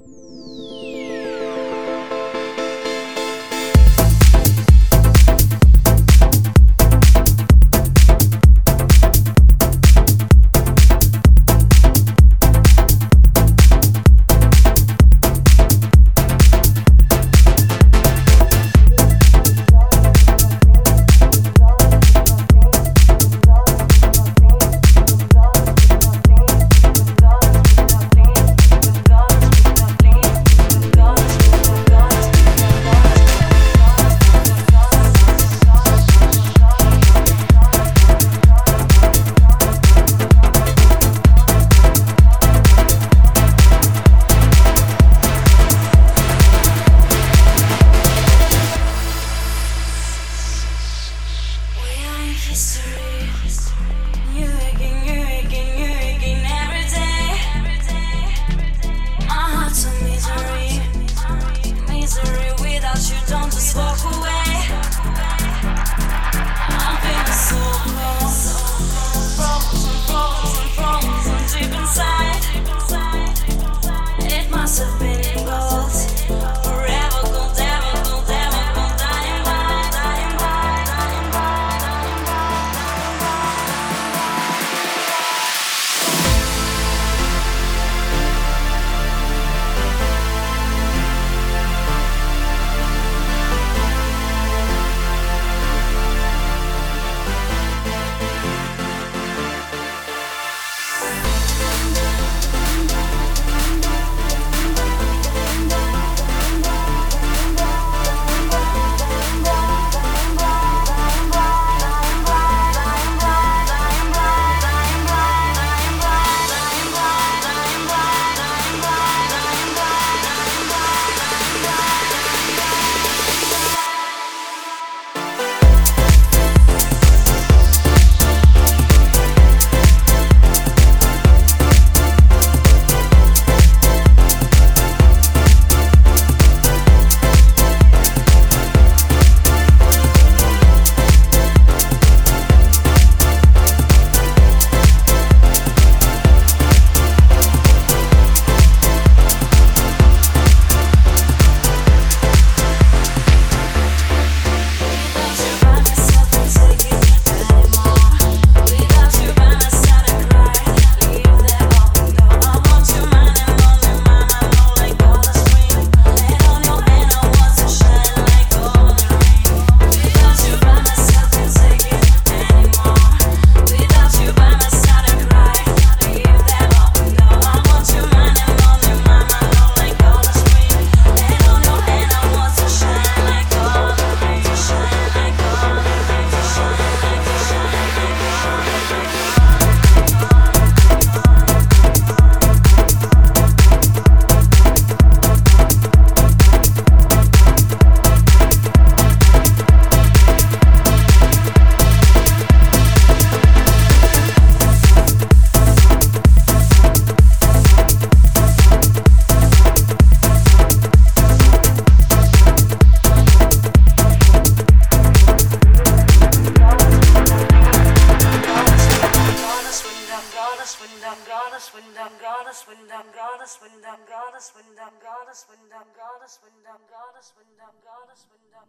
you Goddess, goddess wisdom, goddess wisdom, goddess wisdom, goddess wisdom, goddess wisdom, goddess wisdom, goddess wisdom, goddess wisdom.